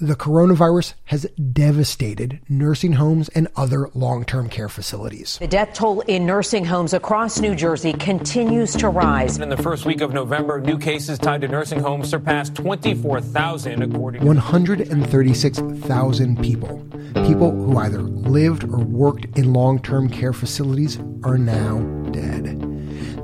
The coronavirus has devastated nursing homes and other long term care facilities. The death toll in nursing homes across New Jersey continues to rise. In the first week of November, new cases tied to nursing homes surpassed 24,000, according to 136,000 people. People who either lived or worked in long term care facilities are now dead.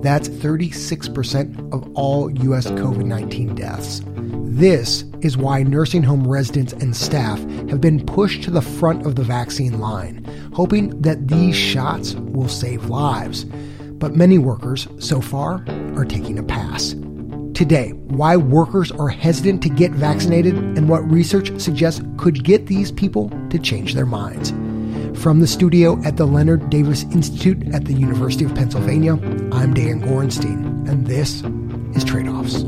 That's 36% of all U.S. COVID 19 deaths. This is why nursing home residents and staff have been pushed to the front of the vaccine line, hoping that these shots will save lives. But many workers, so far, are taking a pass. Today, why workers are hesitant to get vaccinated and what research suggests could get these people to change their minds. From the studio at the Leonard Davis Institute at the University of Pennsylvania, I'm Dan Gorenstein, and this is Trade Offs.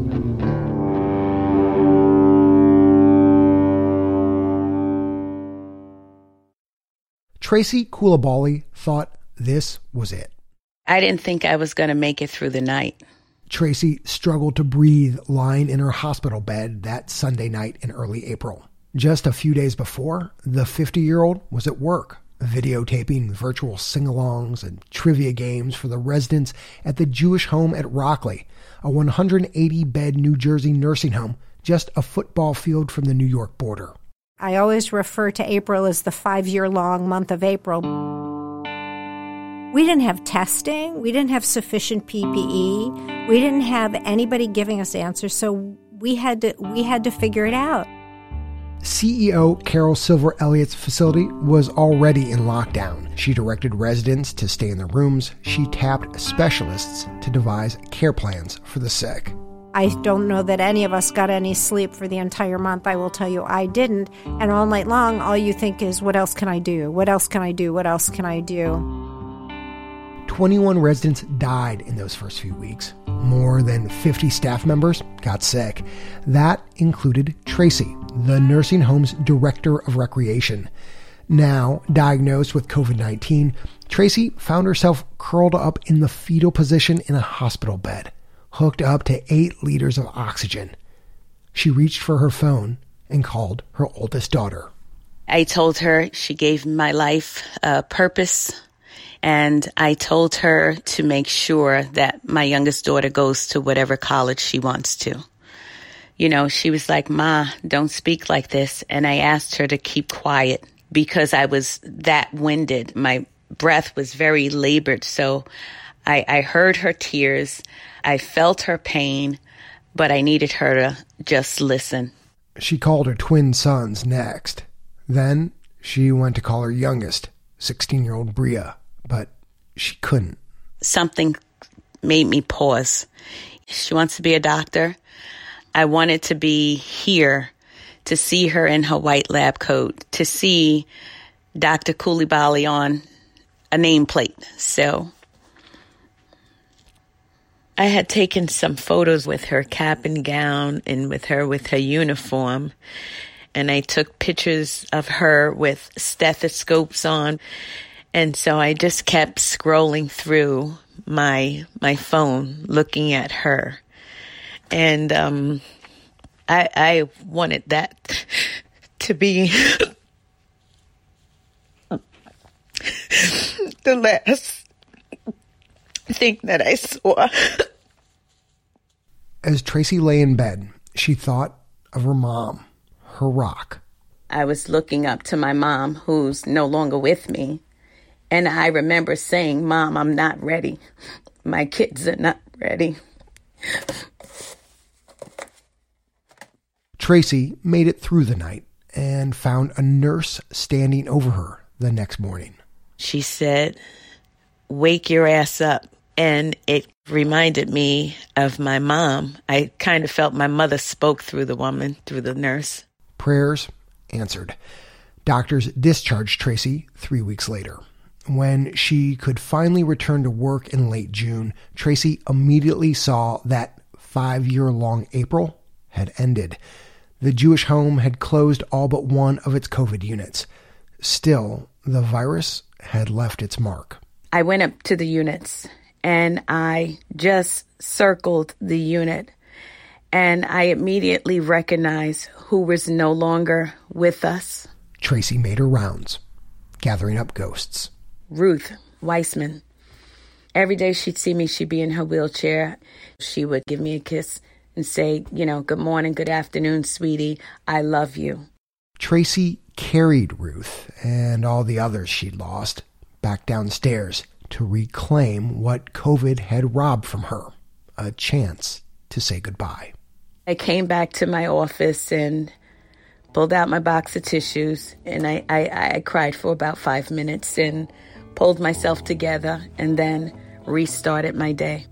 Tracy Coulibaly thought this was it. I didn't think I was going to make it through the night. Tracy struggled to breathe lying in her hospital bed that Sunday night in early April. Just a few days before, the 50 year old was at work, videotaping virtual sing alongs and trivia games for the residents at the Jewish home at Rockleigh, a 180 bed New Jersey nursing home just a football field from the New York border. I always refer to April as the five year long month of April. We didn't have testing. We didn't have sufficient PPE. We didn't have anybody giving us answers. So we had to, we had to figure it out. CEO Carol Silver Elliott's facility was already in lockdown. She directed residents to stay in their rooms. She tapped specialists to devise care plans for the sick. I don't know that any of us got any sleep for the entire month. I will tell you, I didn't. And all night long, all you think is, what else can I do? What else can I do? What else can I do? 21 residents died in those first few weeks. More than 50 staff members got sick. That included Tracy, the nursing home's director of recreation. Now diagnosed with COVID 19, Tracy found herself curled up in the fetal position in a hospital bed hooked up to eight liters of oxygen. She reached for her phone and called her oldest daughter. I told her she gave my life a purpose, and I told her to make sure that my youngest daughter goes to whatever college she wants to. You know, she was like, Ma, don't speak like this. And I asked her to keep quiet because I was that winded. My breath was very labored. So I, I heard her tears. I felt her pain, but I needed her to just listen. She called her twin sons next. Then she went to call her youngest, 16 year old Bria, but she couldn't. Something made me pause. She wants to be a doctor. I wanted to be here to see her in her white lab coat, to see Dr. Coulibaly on a nameplate. So I had taken some photos with her cap and gown and with her with her uniform. And I took pictures of her with stethoscopes on. And so I just kept scrolling through my my phone looking at her. And um I I wanted that to be the last thing that I saw. As Tracy lay in bed, she thought of her mom, her rock. I was looking up to my mom, who's no longer with me. And I remember saying, Mom, I'm not ready. My kids are not ready. Tracy made it through the night and found a nurse standing over her the next morning. She said, Wake your ass up and it reminded me of my mom. I kind of felt my mother spoke through the woman, through the nurse. Prayers answered. Doctors discharged Tracy three weeks later. When she could finally return to work in late June, Tracy immediately saw that five year long April had ended. The Jewish home had closed all but one of its COVID units. Still, the virus had left its mark. I went up to the units and I just circled the unit And I immediately recognized who was no longer with us. Tracy made her rounds, gathering up ghosts. Ruth Weissman. Every day she'd see me, she'd be in her wheelchair. She would give me a kiss and say, you know, good morning, good afternoon, sweetie. I love you. Tracy carried Ruth and all the others she'd lost back downstairs to reclaim what COVID had robbed from her a chance to say goodbye. I came back to my office and pulled out my box of tissues and I, I, I cried for about five minutes and pulled myself together and then restarted my day.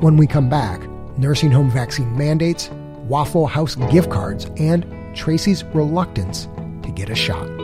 When we come back, nursing home vaccine mandates, Waffle House gift cards, and Tracy's reluctance to get a shot.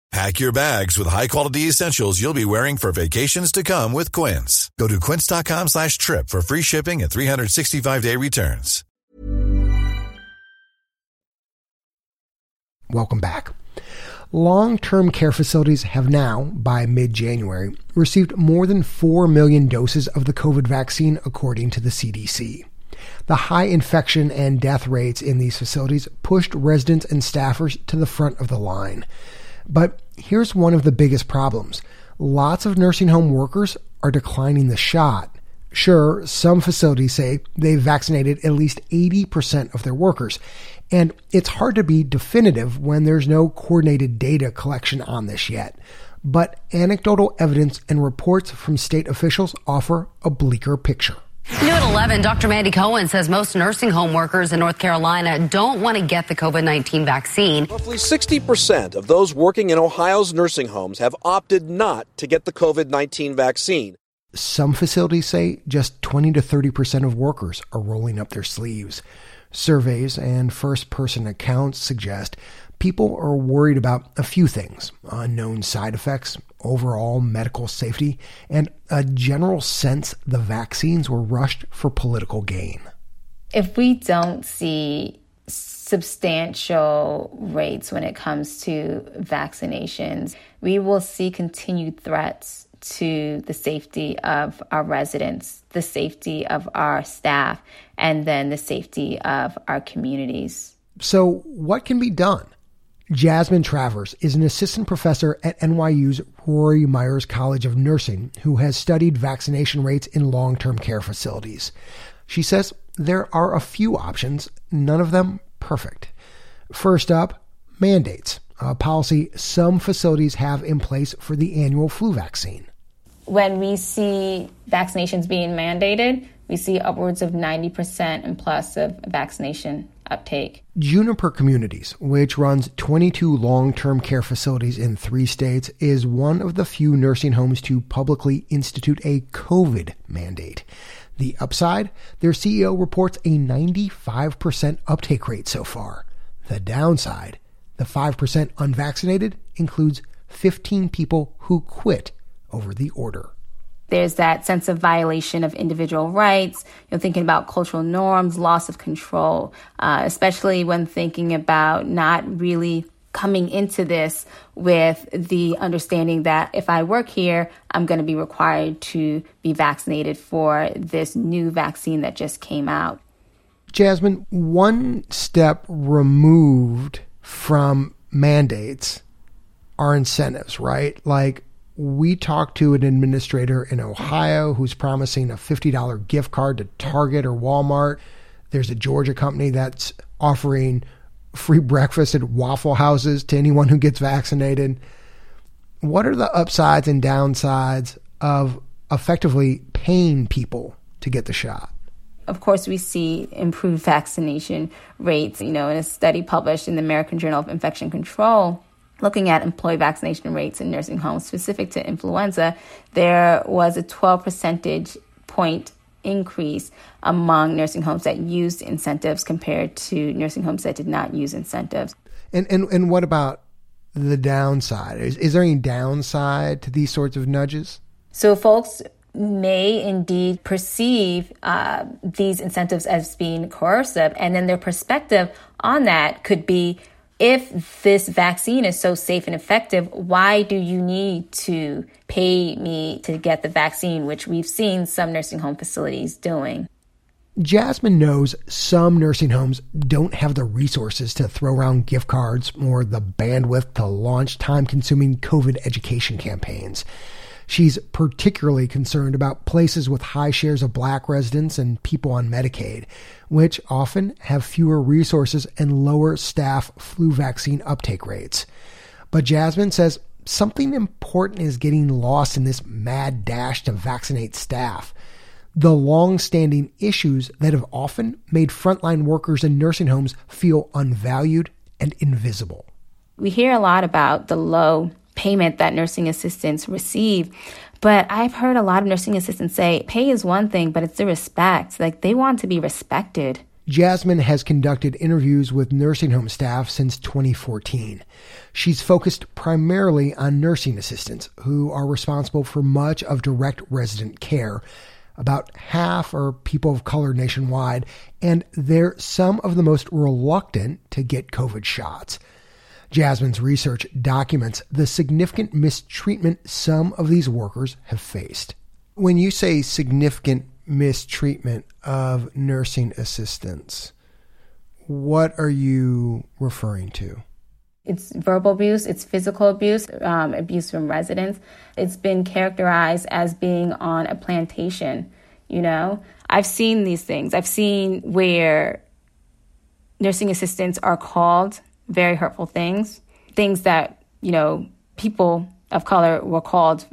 Pack your bags with high-quality essentials you'll be wearing for vacations to come with Quince. Go to quince.com slash trip for free shipping and 365-day returns. Welcome back. Long-term care facilities have now, by mid-January, received more than 4 million doses of the COVID vaccine, according to the CDC. The high infection and death rates in these facilities pushed residents and staffers to the front of the line. But here's one of the biggest problems lots of nursing home workers are declining the shot. Sure, some facilities say they've vaccinated at least 80% of their workers, and it's hard to be definitive when there's no coordinated data collection on this yet. But anecdotal evidence and reports from state officials offer a bleaker picture. New at 11, Dr. Mandy Cohen says most nursing home workers in North Carolina don't want to get the COVID 19 vaccine. Roughly 60% of those working in Ohio's nursing homes have opted not to get the COVID 19 vaccine. Some facilities say just 20 to 30% of workers are rolling up their sleeves. Surveys and first person accounts suggest people are worried about a few things unknown side effects, overall medical safety, and a general sense the vaccines were rushed for political gain. If we don't see substantial rates when it comes to vaccinations, we will see continued threats to the safety of our residents, the safety of our staff, and then the safety of our communities. So, what can be done? Jasmine Travers is an assistant professor at NYU's Rory Meyers College of Nursing who has studied vaccination rates in long term care facilities. She says there are a few options, none of them perfect. First up, mandates, a policy some facilities have in place for the annual flu vaccine. When we see vaccinations being mandated, we see upwards of 90% and plus of vaccination uptake. Juniper Communities, which runs 22 long term care facilities in three states, is one of the few nursing homes to publicly institute a COVID mandate. The upside, their CEO reports a 95% uptake rate so far. The downside, the 5% unvaccinated includes 15 people who quit over the order. There's that sense of violation of individual rights. You're thinking about cultural norms, loss of control, uh, especially when thinking about not really coming into this with the understanding that if I work here, I'm going to be required to be vaccinated for this new vaccine that just came out. Jasmine, one step removed from mandates are incentives, right? Like we talked to an administrator in Ohio who's promising a $50 gift card to Target or Walmart. There's a Georgia company that's offering free breakfast at Waffle Houses to anyone who gets vaccinated. What are the upsides and downsides of effectively paying people to get the shot? Of course, we see improved vaccination rates. You know, in a study published in the American Journal of Infection Control, looking at employee vaccination rates in nursing homes specific to influenza, there was a 12 percentage point increase among nursing homes that used incentives compared to nursing homes that did not use incentives. And and and what about the downside? Is, is there any downside to these sorts of nudges? So folks may indeed perceive uh, these incentives as being coercive, and then their perspective on that could be if this vaccine is so safe and effective, why do you need to pay me to get the vaccine, which we've seen some nursing home facilities doing? Jasmine knows some nursing homes don't have the resources to throw around gift cards or the bandwidth to launch time consuming COVID education campaigns. She's particularly concerned about places with high shares of black residents and people on Medicaid, which often have fewer resources and lower staff flu vaccine uptake rates. But Jasmine says something important is getting lost in this mad dash to vaccinate staff. The long standing issues that have often made frontline workers in nursing homes feel unvalued and invisible. We hear a lot about the low payment that nursing assistants receive. But I've heard a lot of nursing assistants say pay is one thing, but it's the respect. Like they want to be respected. Jasmine has conducted interviews with nursing home staff since 2014. She's focused primarily on nursing assistants who are responsible for much of direct resident care. About half are people of color nationwide, and they're some of the most reluctant to get COVID shots. Jasmine's research documents the significant mistreatment some of these workers have faced. When you say significant mistreatment of nursing assistants, what are you referring to? It's verbal abuse, it's physical abuse, um, abuse from residents. It's been characterized as being on a plantation, you know? I've seen these things. I've seen where nursing assistants are called very hurtful things, things that, you know, people of color were called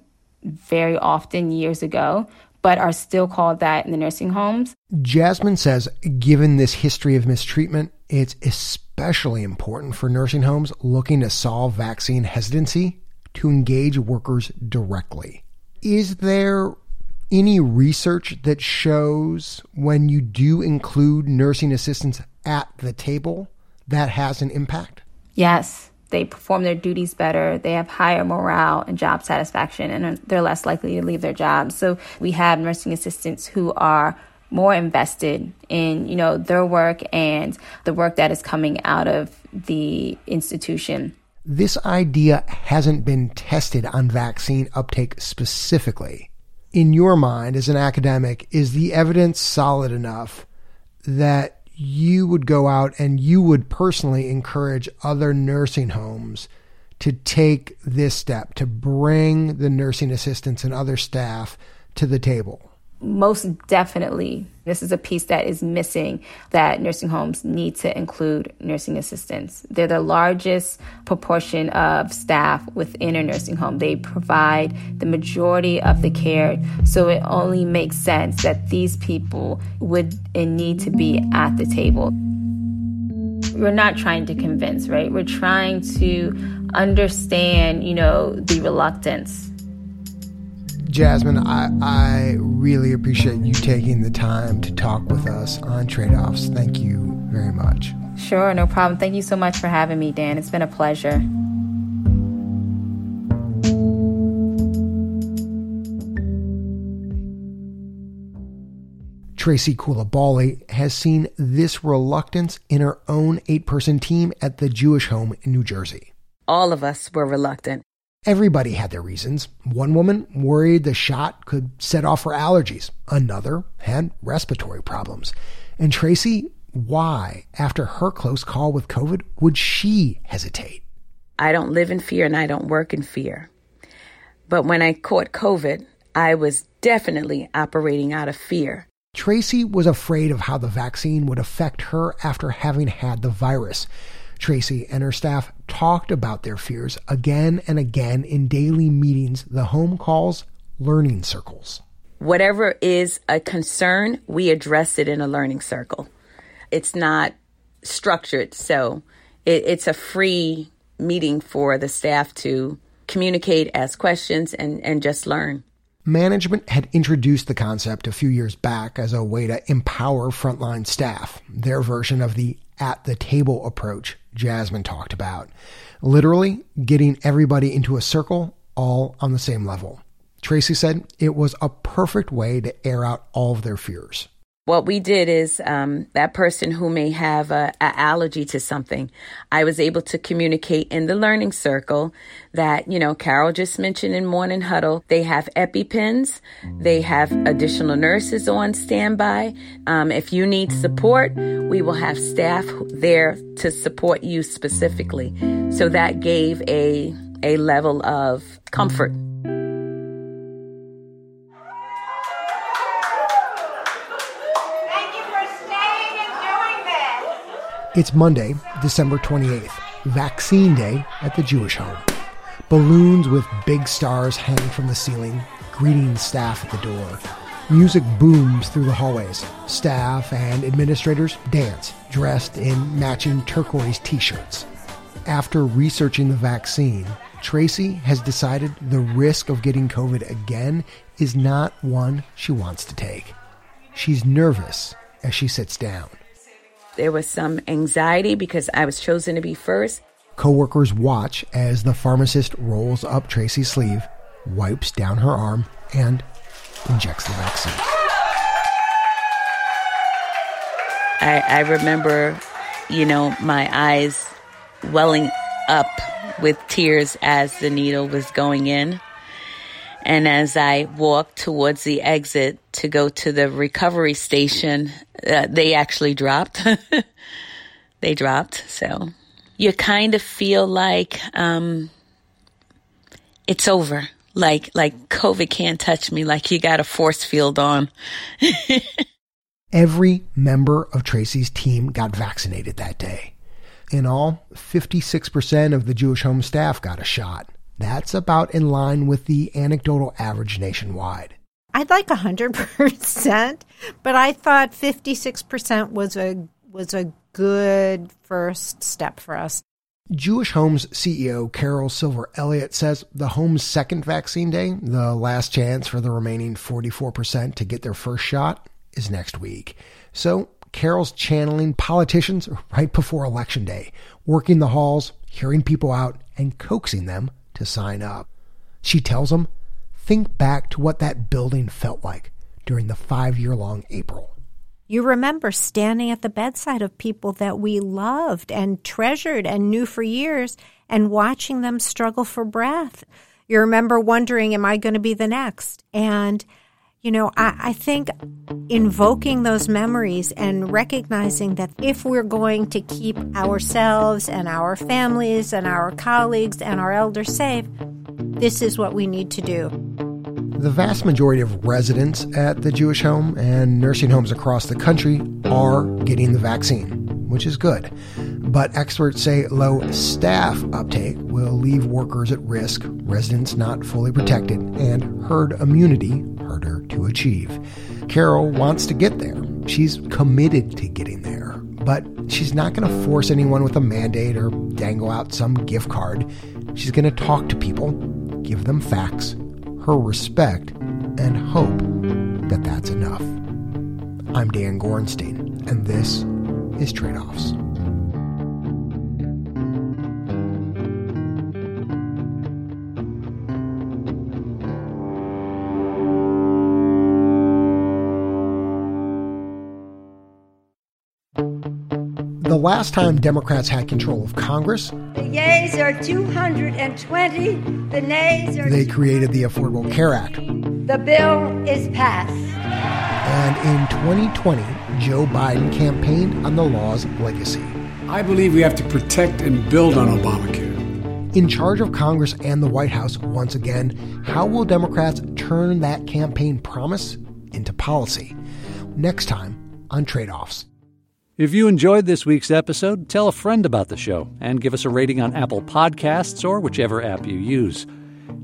very often years ago, but are still called that in the nursing homes. Jasmine says, given this history of mistreatment, it's especially important for nursing homes looking to solve vaccine hesitancy to engage workers directly. Is there any research that shows when you do include nursing assistants at the table that has an impact? Yes. They perform their duties better. They have higher morale and job satisfaction, and they're less likely to leave their jobs. So we have nursing assistants who are more invested in you know their work and the work that is coming out of the institution. This idea hasn't been tested on vaccine uptake specifically. In your mind, as an academic, is the evidence solid enough that you would go out and you would personally encourage other nursing homes to take this step to bring the nursing assistants and other staff to the table? Most definitely. This is a piece that is missing that nursing homes need to include nursing assistants. They're the largest proportion of staff within a nursing home. They provide the majority of the care. So it only makes sense that these people would and need to be at the table. We're not trying to convince, right? We're trying to understand, you know, the reluctance Jasmine, I, I really appreciate you taking the time to talk with us on trade offs. Thank you very much. Sure, no problem. Thank you so much for having me, Dan. It's been a pleasure. Tracy Coulibaly has seen this reluctance in her own eight person team at the Jewish home in New Jersey. All of us were reluctant. Everybody had their reasons. One woman worried the shot could set off her allergies. Another had respiratory problems. And Tracy, why, after her close call with COVID, would she hesitate? I don't live in fear and I don't work in fear. But when I caught COVID, I was definitely operating out of fear. Tracy was afraid of how the vaccine would affect her after having had the virus. Tracy and her staff talked about their fears again and again in daily meetings the home calls learning circles. Whatever is a concern, we address it in a learning circle. It's not structured, so it, it's a free meeting for the staff to communicate, ask questions, and, and just learn. Management had introduced the concept a few years back as a way to empower frontline staff, their version of the at the table approach Jasmine talked about. Literally getting everybody into a circle all on the same level. Tracy said it was a perfect way to air out all of their fears what we did is um, that person who may have a, a, allergy to something, I was able to communicate in the learning circle that you know Carol just mentioned in morning huddle. They have EpiPens, they have additional nurses on standby. Um, if you need support, we will have staff there to support you specifically. So that gave a a level of comfort. It's Monday, December 28th, Vaccine Day at the Jewish Home. Balloons with big stars hang from the ceiling, greeting staff at the door. Music booms through the hallways. Staff and administrators dance, dressed in matching turquoise t shirts. After researching the vaccine, Tracy has decided the risk of getting COVID again is not one she wants to take. She's nervous as she sits down. There was some anxiety because I was chosen to be first. Coworkers watch as the pharmacist rolls up Tracy's sleeve, wipes down her arm, and injects the vaccine. I, I remember, you know, my eyes welling up with tears as the needle was going in. And as I walked towards the exit to go to the recovery station, uh, they actually dropped. they dropped. So you kind of feel like um, it's over. Like like COVID can't touch me. Like you got a force field on. Every member of Tracy's team got vaccinated that day. In all, 56% of the Jewish home staff got a shot. That's about in line with the anecdotal average nationwide. I'd like 100%, but I thought 56% was a was a good first step for us. Jewish Home's CEO Carol Silver Elliott says the home's second vaccine day, the last chance for the remaining 44% to get their first shot, is next week. So Carol's channeling politicians right before election day, working the halls, hearing people out, and coaxing them to sign up. She tells them, think back to what that building felt like during the five year long April. You remember standing at the bedside of people that we loved and treasured and knew for years and watching them struggle for breath. You remember wondering, am I going to be the next? And you know, I, I, think invoking those memories and recognizing that if we're going to keep ourselves and our families and our colleagues and our elders safe, this is what we need to do. The vast majority of residents at the Jewish home and nursing homes across the country are getting the vaccine, which is good. But experts say low staff uptake will leave workers at risk, residents not fully protected, and herd immunity harder to achieve. Carol wants to get there. She's committed to getting there. But she's not going to force anyone with a mandate or dangle out some gift card. She's going to talk to people, give them facts, her respect, and hope that that's enough. I'm Dan Gorenstein, and this is Trade Offs. The last time Democrats had control of Congress, the yeas are 220, the nays are. They created the Affordable Care Act. The bill is passed. And in 2020, Joe Biden campaigned on the law's legacy. I believe we have to protect and build on Obamacare. In charge of Congress and the White House once again, how will Democrats turn that campaign promise into policy? Next time on Trade Offs. If you enjoyed this week's episode, tell a friend about the show and give us a rating on Apple Podcasts or whichever app you use.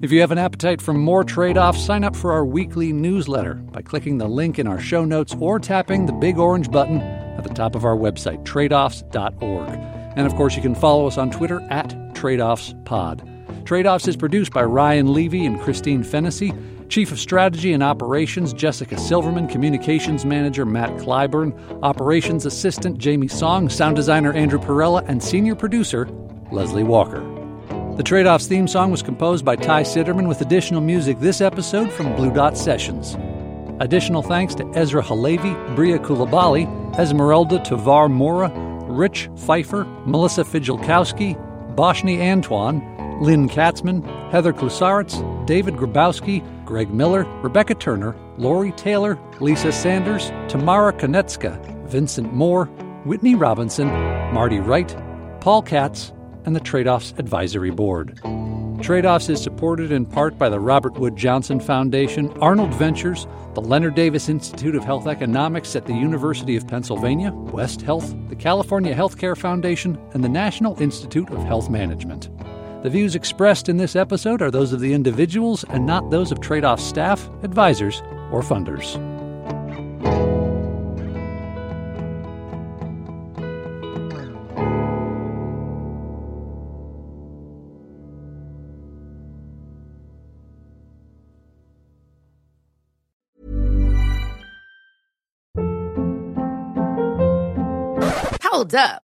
If you have an appetite for more trade offs, sign up for our weekly newsletter by clicking the link in our show notes or tapping the big orange button at the top of our website, tradeoffs.org. And of course, you can follow us on Twitter at TradeOffsPod. Trade Offs is produced by Ryan Levy and Christine Fennessy Chief of Strategy and Operations Jessica Silverman, Communications Manager Matt Clyburn, Operations Assistant Jamie Song, Sound Designer Andrew Perella, and Senior Producer Leslie Walker. The Trade Offs theme song was composed by Ty Sitterman with additional music this episode from Blue Dot Sessions. Additional thanks to Ezra Halevi, Bria Coulibaly, Esmeralda Tavar Mora, Rich Pfeiffer, Melissa Fidjelkowski, Boshni Antoine, Lynn Katzman, Heather Klusaritz, David Grabowski, Greg Miller, Rebecca Turner, Lori Taylor, Lisa Sanders, Tamara Konetzka, Vincent Moore, Whitney Robinson, Marty Wright, Paul Katz, and the Trade Offs Advisory Board. Trade Offs is supported in part by the Robert Wood Johnson Foundation, Arnold Ventures, the Leonard Davis Institute of Health Economics at the University of Pennsylvania, West Health, the California Healthcare Foundation, and the National Institute of Health Management. The views expressed in this episode are those of the individuals and not those of Trade Off staff, advisors, or funders. Hold up.